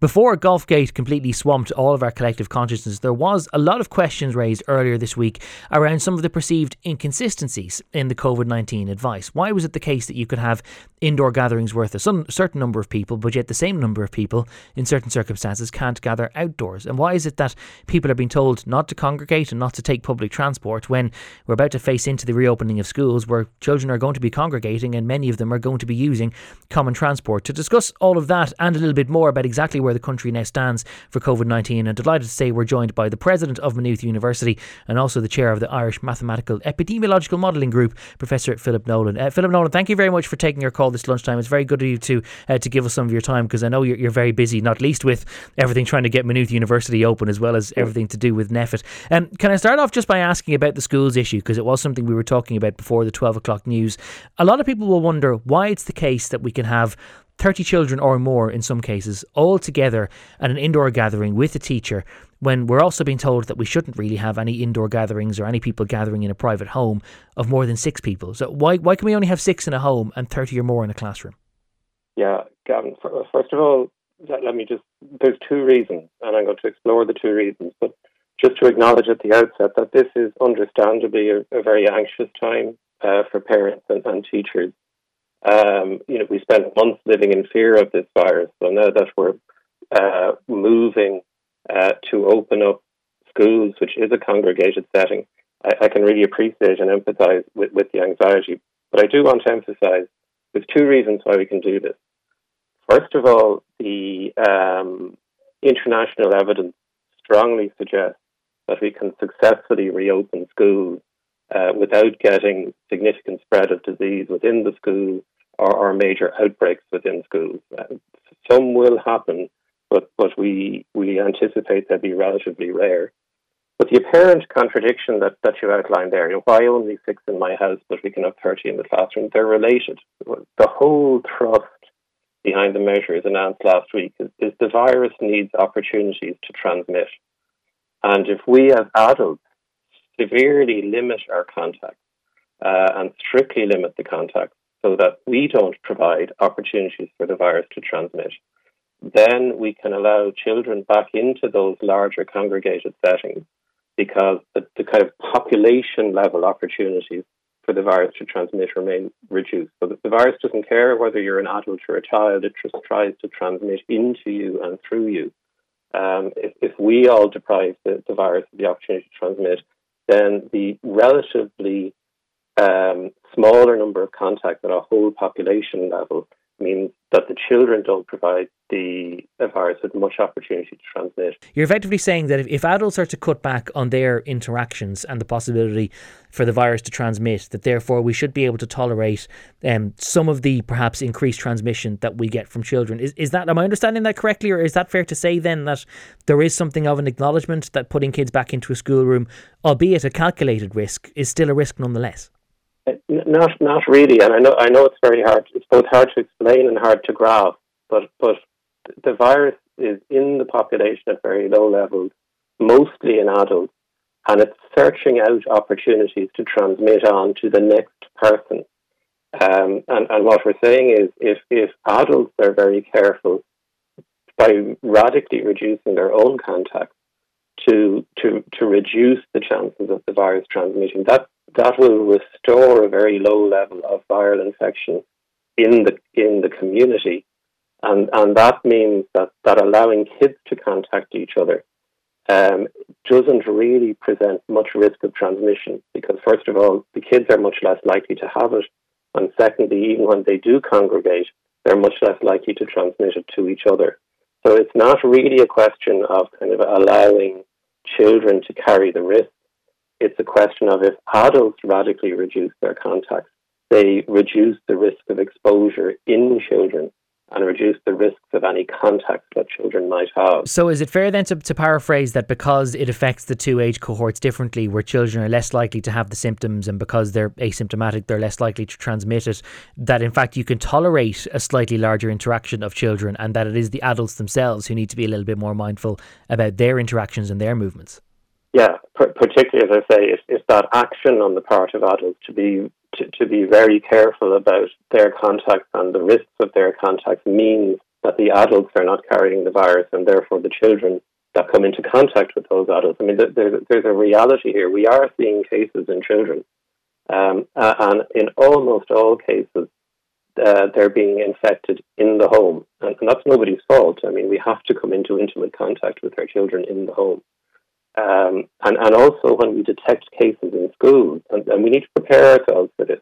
before Golfgate completely swamped all of our collective consciousness, there was a lot of questions raised earlier this week around some of the perceived inconsistencies in the COVID 19 advice. Why was it the case that you could have indoor gatherings worth a certain number of people, but yet the same number of people in certain circumstances can't gather outdoors? And why is it that people are being told not to congregate and not to take public transport when we're about to face into the reopening of schools where children are going to be congregating and many of them are going to be using common transport? To discuss all of that and a little bit more about exactly where the country now stands for COVID 19, I'm delighted to say we're joined by the President of Maynooth University and also the Chair of the Irish Mathematical Epidemiological Modelling Group, Professor Philip Nolan. Uh, Philip Nolan, thank you very much for taking your call this lunchtime. It's very good of you to uh, to give us some of your time because I know you're, you're very busy, not least with everything trying to get Maynooth University open as well as everything to do with NPHET. Um, can I start off just by asking about the schools issue because it was something we were talking about before the 12 o'clock news. A lot of people will wonder why it's the case that we can have 30 children or more in some cases all together at an indoor gathering with a teacher when we're also being told that we shouldn't really have any indoor gatherings or any people gathering in a private home of more than six people. So why why can we only have six in a home and 30 or more in a classroom? Yeah, Gavin, first of all, let, me just, there's two reasons, and I'm going to explore the two reasons. But just to acknowledge at the outset that this is understandably a, a very anxious time uh, for parents and, and teachers. Um, you know, we spent months living in fear of this virus, so now that we're uh, moving uh, to open up schools, which is a congregated setting, I, I can really appreciate and empathise with, with the anxiety. But I do want to emphasise there's two reasons why we can do this. First of all, the um, international evidence strongly suggests that we can successfully reopen schools uh, without getting significant spread of disease within the school or, or major outbreaks within schools. Uh, some will happen, but, but we, we anticipate they'll be relatively rare. But the apparent contradiction that, that you outlined there, you know, why only six in my house, but we can have 30 in the classroom, they're related. The whole thrust behind the measures announced last week is, is the virus needs opportunities to transmit. And if we as adults severely limit our contact uh, and strictly limit the contact so that we don't provide opportunities for the virus to transmit, then we can allow children back into those larger congregated settings because the, the kind of population level opportunities for the virus to transmit remain reduced. So the, the virus doesn't care whether you're an adult or a child, it just tries to transmit into you and through you. Um, if, if, we all deprive the, the, virus of the opportunity to transmit, then the relatively um, smaller number of contacts at a whole population level means that the children don't provide the virus with much opportunity to transmit. You're effectively saying that if, if adults are to cut back on their interactions and the possibility for the virus to transmit, that therefore we should be able to tolerate um, some of the perhaps increased transmission that we get from children. Is, is that, am I understanding that correctly, or is that fair to say then that there is something of an acknowledgement that putting kids back into a schoolroom, albeit a calculated risk, is still a risk nonetheless? Not, not really, and I know, I know it's very hard. It's both hard to explain and hard to grasp. But, but the virus is in the population at very low levels, mostly in adults, and it's searching out opportunities to transmit on to the next person. Um, and, and what we're saying is, if, if adults are very careful by radically reducing their own contact to to to reduce the chances of the virus transmitting, that that will restore a very low level of viral infection in the in the community, and and that means that that allowing kids to contact each other um, doesn't really present much risk of transmission because first of all the kids are much less likely to have it, and secondly even when they do congregate they're much less likely to transmit it to each other. So it's not really a question of kind of allowing children to carry the risk it's a question of if adults radically reduce their contacts, they reduce the risk of exposure in children and reduce the risks of any contacts that children might have. So, is it fair then to, to paraphrase that because it affects the two age cohorts differently, where children are less likely to have the symptoms and because they're asymptomatic, they're less likely to transmit it, that in fact you can tolerate a slightly larger interaction of children and that it is the adults themselves who need to be a little bit more mindful about their interactions and their movements? Yeah, particularly as I say, it's that action on the part of adults to be to, to be very careful about their contacts and the risks of their contacts means that the adults are not carrying the virus and therefore the children that come into contact with those adults. I mean, there's, there's a reality here. We are seeing cases in children, um, and in almost all cases, uh, they're being infected in the home. And, and, that's nobody's fault. I mean, we have to come into intimate contact with our children in the home. Um, and, and also when we detect cases in schools, and, and we need to prepare ourselves for this,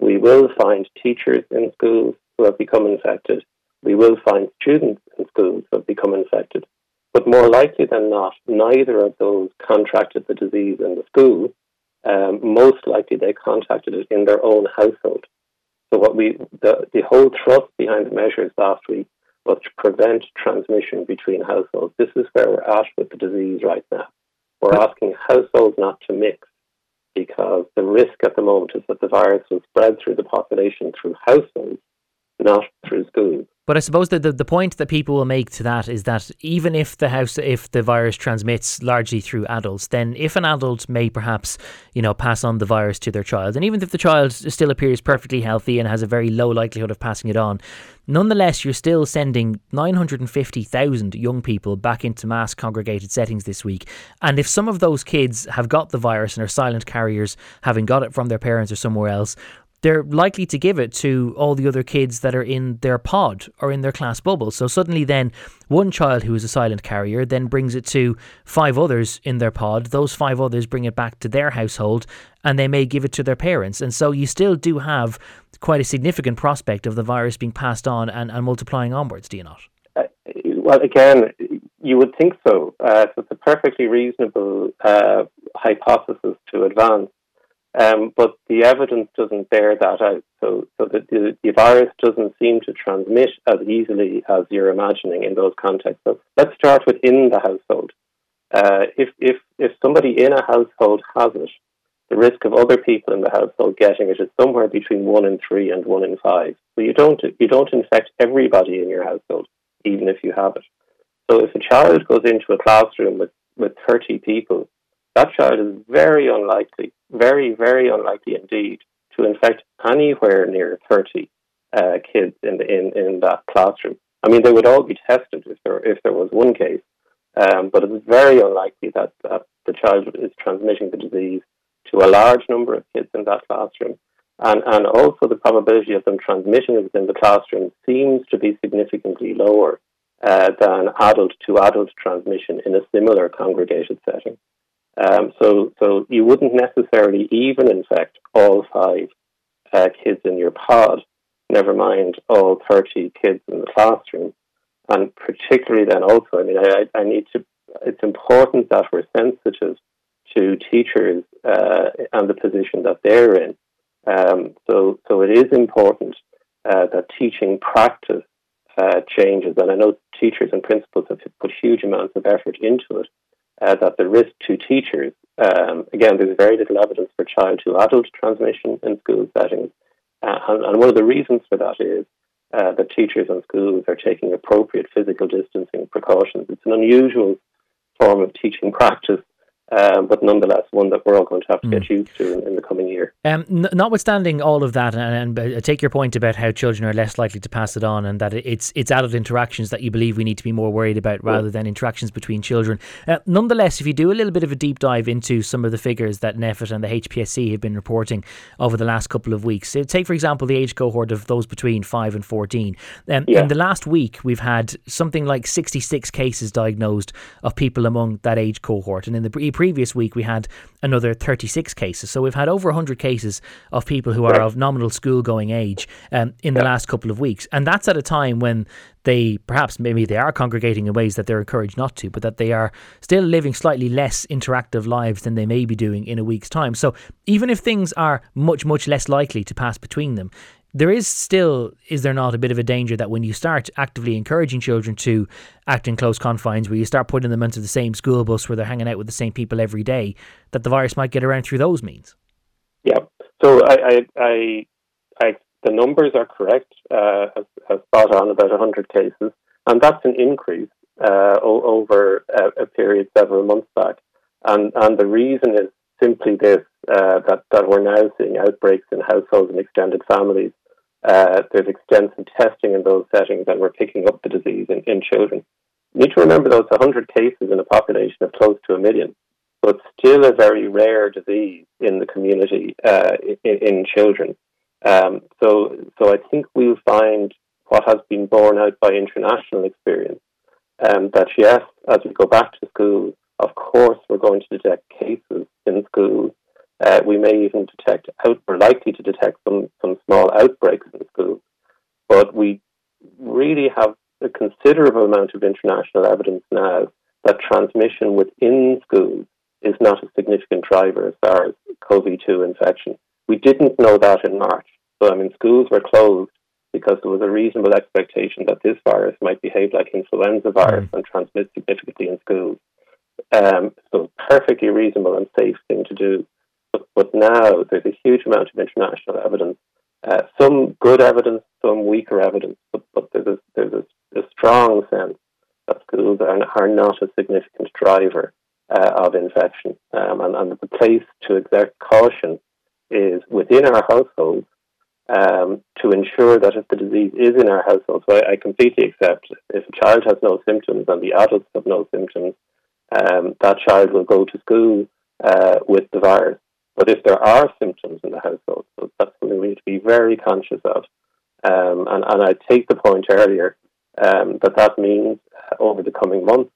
we will find teachers in schools who have become infected. We will find students in schools who have become infected. But more likely than not, neither of those contracted the disease in the school. Um, most likely they contracted it in their own household. So what we the, the whole thrust behind the measures last week was to prevent transmission between households. This is where we're at with the disease right now. We're asking households not to mix because the risk at the moment is that the virus will spread through the population through households, not through schools. But I suppose that the, the point that people will make to that is that even if the house if the virus transmits largely through adults, then if an adult may perhaps, you know, pass on the virus to their child, and even if the child still appears perfectly healthy and has a very low likelihood of passing it on, nonetheless you're still sending 950,000 young people back into mass congregated settings this week. And if some of those kids have got the virus and are silent carriers, having got it from their parents or somewhere else, they're likely to give it to all the other kids that are in their pod or in their class bubble. So suddenly, then one child who is a silent carrier then brings it to five others in their pod. Those five others bring it back to their household and they may give it to their parents. And so you still do have quite a significant prospect of the virus being passed on and, and multiplying onwards, do you not? Uh, well, again, you would think so. Uh, so it's a perfectly reasonable uh, hypothesis to advance. Um, but the evidence doesn't bear that out. So, so the, the, the, virus doesn't seem to transmit as easily as you're imagining in those contexts. So let's start within the household. Uh, if, if, if somebody in a household has it, the risk of other people in the household getting it is somewhere between one in three and one in five. So you don't, you don't infect everybody in your household, even if you have it. So if a child goes into a classroom with, with 30 people, that child is very unlikely, very, very unlikely indeed to infect anywhere near 30 uh, kids in, the, in, in that classroom. I mean, they would all be tested if there, if there was one case, um, but it's very unlikely that, that the child is transmitting the disease to a large number of kids in that classroom. And, and also the probability of them transmitting it within the classroom seems to be significantly lower uh, than adult to adult transmission in a similar congregated setting. Um, so, so you wouldn't necessarily even infect all five uh, kids in your pod, never mind all 30 kids in the classroom. And particularly then also, I mean, I, I need to, it's important that we're sensitive to teachers uh, and the position that they're in. Um, so, so it is important uh, that teaching practice uh, changes. And I know teachers and principals have put huge amounts of effort into it uh, that the risk to teachers, um, again, there's very little evidence for child to adult transmission in school settings. Uh, and, and, one of the reasons for that is uh, that teachers and schools are taking appropriate physical distancing precautions. It's an unusual form of teaching practice um, but nonetheless one that we're all going to have to get mm. used to in, in, the coming year. Um, n- notwithstanding all of that, and, and, uh, take your point about how children are less likely to pass it on, and that it's it's adult interactions that you believe we need to be more worried about rather than interactions between children. Uh, nonetheless, if you do a little bit of a deep dive into some of the figures that NPHET and the HPSC have been reporting over the last couple of weeks, take for example the age cohort of those between five and fourteen. Um, yeah. In the last week, we've had something like sixty six cases diagnosed of people among that age cohort, and in the previous week we had another 36 cases. So we've had over 100 cases of people who are of nominal school going age um, in the last couple of weeks. And that's at a time when they perhaps maybe they are congregating in ways that they're encouraged not to, but that they are still living slightly less interactive lives than they may be doing in a week's time. So even if things are much, much less likely to pass between them, there is still, is there not, a bit of a danger that when you start actively encouraging children to act in close confines, where you start putting them into the same school bus where they're hanging out with the same people every day, that the virus might get around through those means? Yeah. So I, I, I, I the numbers are correct, uh, spot on about 100 cases, and that's an increase uh, over a, a, period several months back. And, and the reason is simply this uh, that, that we're now seeing outbreaks in households and extended families Uh, there's extensive testing in those settings, and we're picking up the disease in, in children. You need to remember, though, it's 100 cases in a population of close to a million. It's still a very rare disease in the community uh, in, in, children. Um, so, so I think we'll find what has been borne out by international experience um, that yes, as we go back to school, of course we're going to detect cases in schools. Uh, we may even detect out, we're likely to detect some, some small outbreaks in schools. But we really have a considerable amount of international evidence now that transmission within schools is not a significant driver as far as COVID-2 infection. We didn't know that in March. So, I mean, schools were closed because there was a reasonable expectation that this virus might behave like influenza virus mm. and transmit significantly in schools. Um, so, perfectly reasonable and safe thing to do. But, but now there's a huge amount of international evidence, uh, some good evidence, some weaker evidence, but, but there's, a, there's a, a strong sense that schools are, are not a significant driver uh, of infection. Um, and, and the place to exert caution is within our households um, to ensure that if the disease is in our household, so I, I, completely accept if a child has no symptoms and the adults have no symptoms, um, that child will go to school uh, with the virus. But if there are symptoms in the household, so that's something we need to be very conscious of. Um, and, and I take the point earlier um, that that means over the coming months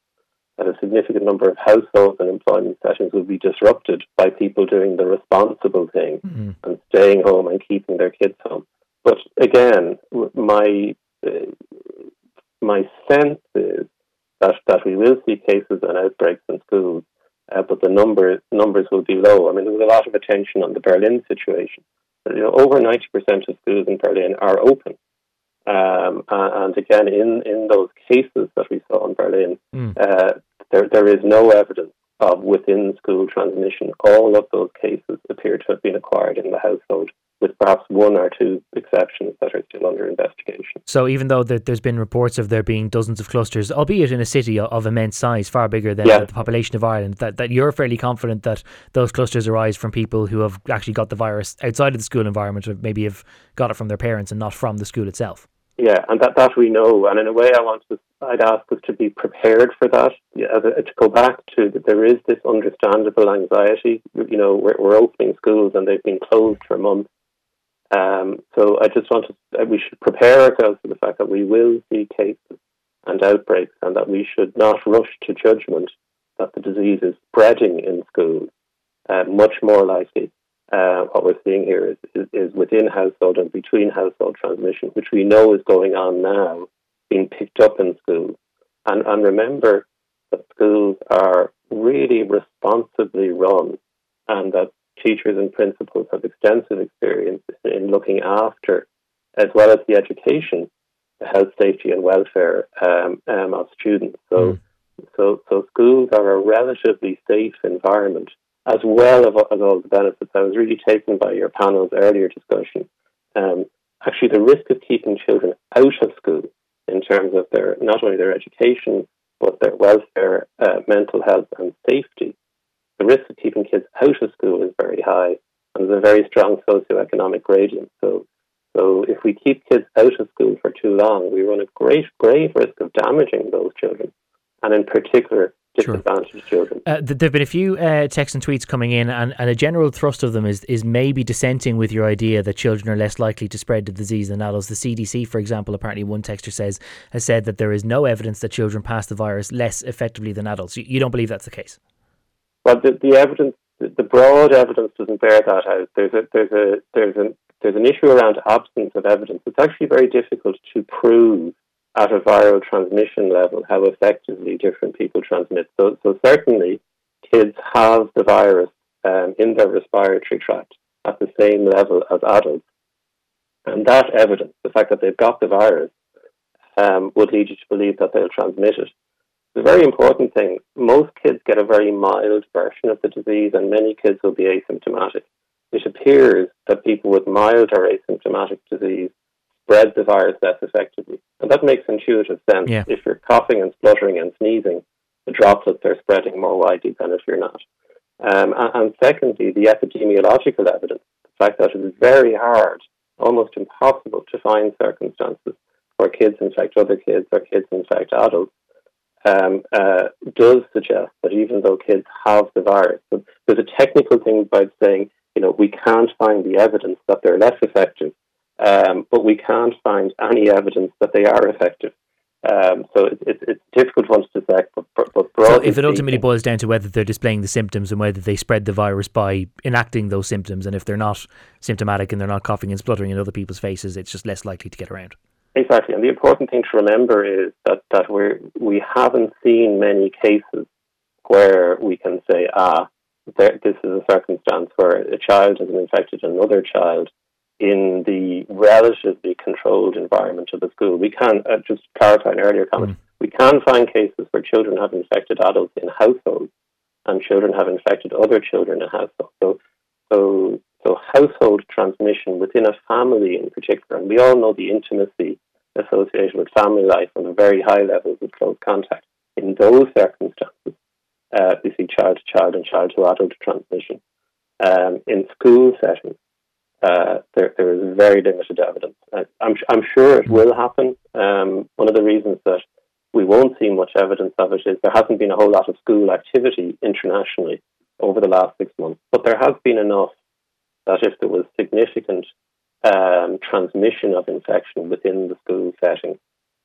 that a significant number of households and employment settings will be disrupted by people doing the responsible thing mm-hmm. and staying home and keeping their kids home. But again, my uh, my sense is that, that we will see cases and outbreaks in schools, uh, but the number, numbers will be low. I mean, there was a lot of attention on the Berlin situation. You know, over 90% of schools in Berlin are open. Um, and again, in, in those cases that we saw in Berlin, mm. uh, there, there is no evidence of within school transmission. All of those cases appear to have been acquired in the household, with perhaps one or two exceptions that are still under investigation. So, even though there's been reports of there being dozens of clusters, albeit in a city of immense size, far bigger than the population of Ireland, that, that you're fairly confident that those clusters arise from people who have actually got the virus outside of the school environment, or maybe have got it from their parents and not from the school itself. Yeah, and that, that we know. And in a way, I want to, I'd ask us to be prepared for that. Yeah, to go back to that, there is this understandable anxiety. You know, we're, we're opening schools and they've been closed for months. Um, so I just want to, we should prepare ourselves for the fact that we will see cases and outbreaks and that we should not rush to judgment that the disease is spreading in schools. Uh, much more likely uh, what we're seeing here is, is, is, within household and between household transmission, which we know is going on now, being picked up in schools. And, and remember that schools are really responsibly run and that teachers and principals have extensive experience in looking after, as well as the education, the health, safety, and welfare um, um, of students. So, mm. so, so schools are a relatively safe environment as well as all the benefits. I was really taken by your panel's earlier discussion. Um, actually, the risk of keeping children out of school in terms of their not only their education but their welfare, uh, mental health, and safety. The risk of keeping kids out of school is very high, and there's a very strong socioeconomic gradient. So, so if we keep kids out of school for too long, we run a great, grave risk of damaging those children, and in particular, disadvantaged sure. children. Uh, there have been a few uh, texts and tweets coming in, and, and a general thrust of them is is maybe dissenting with your idea that children are less likely to spread the disease than adults. The CDC, for example, apparently one texter says has said that there is no evidence that children pass the virus less effectively than adults. You, you don't believe that's the case? Well, the, the evidence, the broad evidence doesn't bear that out. There's a there's a there's an there's an issue around absence of evidence. It's actually very difficult to prove at a viral transmission level how effectively different people transmit. So, so certainly, kids have the virus um, in their respiratory tract at the same level as adults. And that evidence, the fact that they've got the virus, um, would lead you to believe that they'll transmit it. The very important thing most kids get a very mild version of the disease, and many kids will be asymptomatic. It appears that people with mild or asymptomatic disease spread the virus less effectively. And that makes intuitive sense. Yeah. If you're coughing and spluttering and sneezing, the droplets are spreading more widely than if you're not. Um, and, and, secondly, the epidemiological evidence, the fact that it is very hard almost impossible to find circumstances where kids infect other kids or kids infect adults, um, uh, does suggest that even though kids have the virus, there's a technical thing about saying, you know, we can't find the evidence that they're less effective, um, but we can't find any evidence that they are effective. Um, so it, it, it's difficult us to say, but, but so if it ultimately boils down to whether they're displaying the symptoms and whether they spread the virus by enacting those symptoms, and if they're not symptomatic and they're not coughing and spluttering in other people's faces, it's just less likely to get around. Exactly, and the important thing to remember is that that we we haven't seen many cases where we can say, ah, there, this is a circumstance where a child has infected another child in the relatively controlled environment of the school. We can, uh, just clarify an earlier comment, mm. we can find cases where children have infected adults in households and children have infected other children in households. So, so, so household transmission within a family in particular, and we all know the intimacy associated with family life and the very high levels of close contact. In those circumstances, uh, we see child to child and child to adult transmission. Um, in school settings, uh, there, there is very limited evidence. I'm, I'm sure it will happen. Um, one of the reasons that we won't see much evidence of it is there hasn't been a whole lot of school activity internationally over the last six months, but there has been enough that if there was significant um, transmission of infection within the school setting,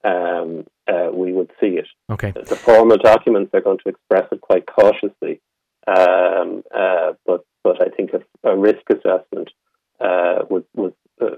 um, uh, we would see it. Okay. The, formal documents are going to express it quite cautiously, um, uh, but but I think a, a risk assessment uh, would would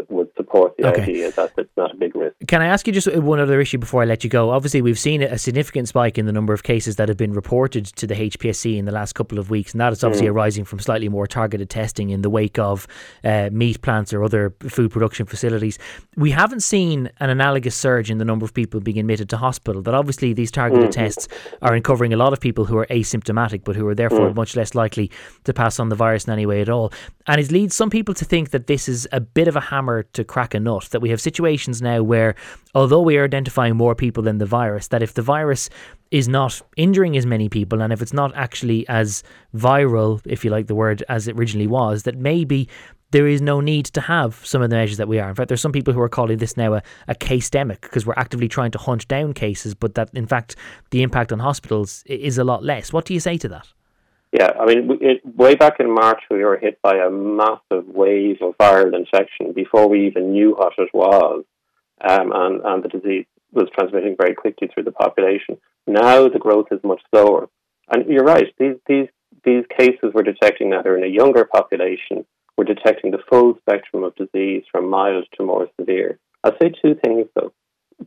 would support the okay. idea that it's not a big risk. Can I ask you just one other issue before I let you go? Obviously, we've seen a significant spike in the number of cases that have been reported to the HPSC in the last couple of weeks, and that is obviously mm. arising from slightly more targeted testing in the wake of uh, meat plants or other food production facilities. We haven't seen an analogous surge in the number of people being admitted to hospital. but obviously these targeted mm. tests are uncovering a lot of people who are asymptomatic, but who are therefore mm. much less likely to pass on the virus in any way at all. And it leads some people to think that this is a bit of a hammer to crack a nut. That we have situations now where, although we are identifying more people than the virus, that if the virus is not injuring as many people and if it's not actually as viral, if you like the word, as it originally was, that maybe there is no need to have some of the measures that we are. In fact, there's some people who are calling this now a, a case demic because we're actively trying to hunt down cases, but that in fact the impact on hospitals is a lot less. What do you say to that? Yeah, I mean, it, way back in March, we were hit by a massive wave of viral infection before we even knew what it was, um, and, and the disease was transmitting very quickly through the population. Now the growth is much slower, and you're right. These these these cases we're detecting that are in a younger population. We're detecting the full spectrum of disease from mild to more severe. I'll say two things though.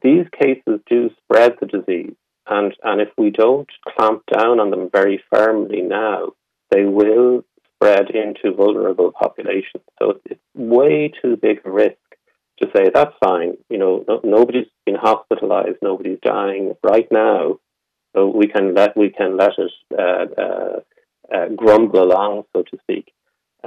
These cases do spread the disease and, and if we don't clamp down on them very firmly now, they will spread into vulnerable populations. So it's way too big a risk to say that's fine. You know, no, nobody's been hospitalized, nobody's dying right now, so we can let we can let it uh, uh, uh, grumble along, so to speak.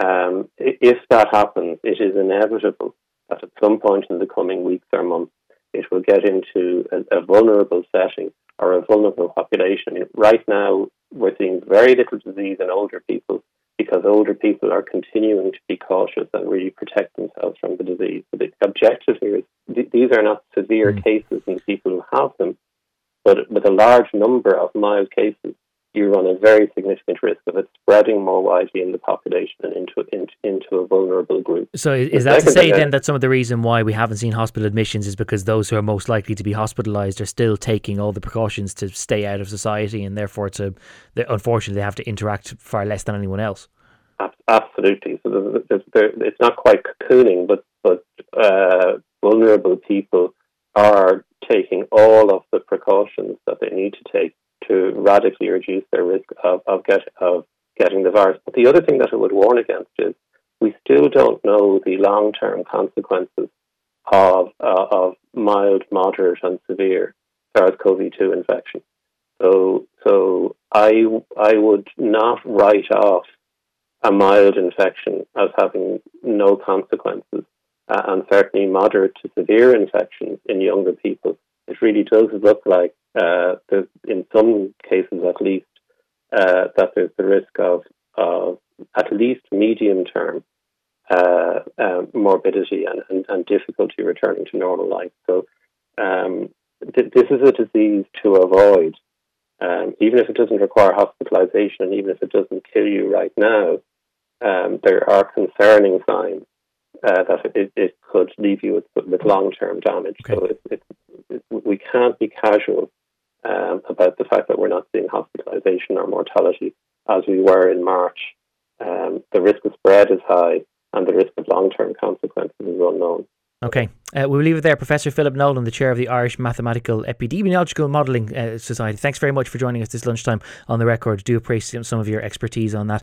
Um, if that happens, it is inevitable that at some point in the coming weeks or months, it will get into a, a vulnerable setting or a vulnerable population. Right now, we're seeing very little disease in older people because older people are continuing to be cautious and really protect themselves from the disease. But the objective here is th- these are not severe mm. cases in people who have them, but with a large number of mild cases, you run a very significant risk of it spreading more widely in the population and into into, into a vulnerable group. So is that to say then that some of the reason why we haven't seen hospital admissions is because those who are most likely to be hospitalised are still taking all the precautions to stay out of society and therefore to unfortunately they have to interact far less than anyone else. Absolutely. So there's, there's, there, it's not quite cocooning, but but uh, vulnerable people are taking all of the precautions that they need to take to radically reduce their risk of, of, get, of getting the virus. But the other thing that I would warn against is we still don't know the long term consequences of, uh, of mild, moderate, and severe SARS CoV 2 infection. So, so I, I would not write off a mild infection as having no consequences, uh, and certainly moderate to severe infections in younger people. It really does look like uh, in some cases at least, uh, that there's the risk of, of at least medium term uh, uh, morbidity and, and, and, difficulty returning to normal life. So um, th- this is a disease to avoid. Um, even if it doesn't require hospitalization and even if it doesn't kill you right now, um, there are concerning signs uh, that it, it, could leave you with, with long term damage. Okay. So it, it, we can't be casual um, about the fact that we're not seeing hospitalization or mortality as we were in March. Um, the risk of spread is high and the risk of long term consequences is unknown. Okay, uh, we'll leave it there. Professor Philip Nolan, the chair of the Irish Mathematical Epidemiological Modelling uh, Society. Thanks very much for joining us this lunchtime on the record. Do appreciate some of your expertise on that.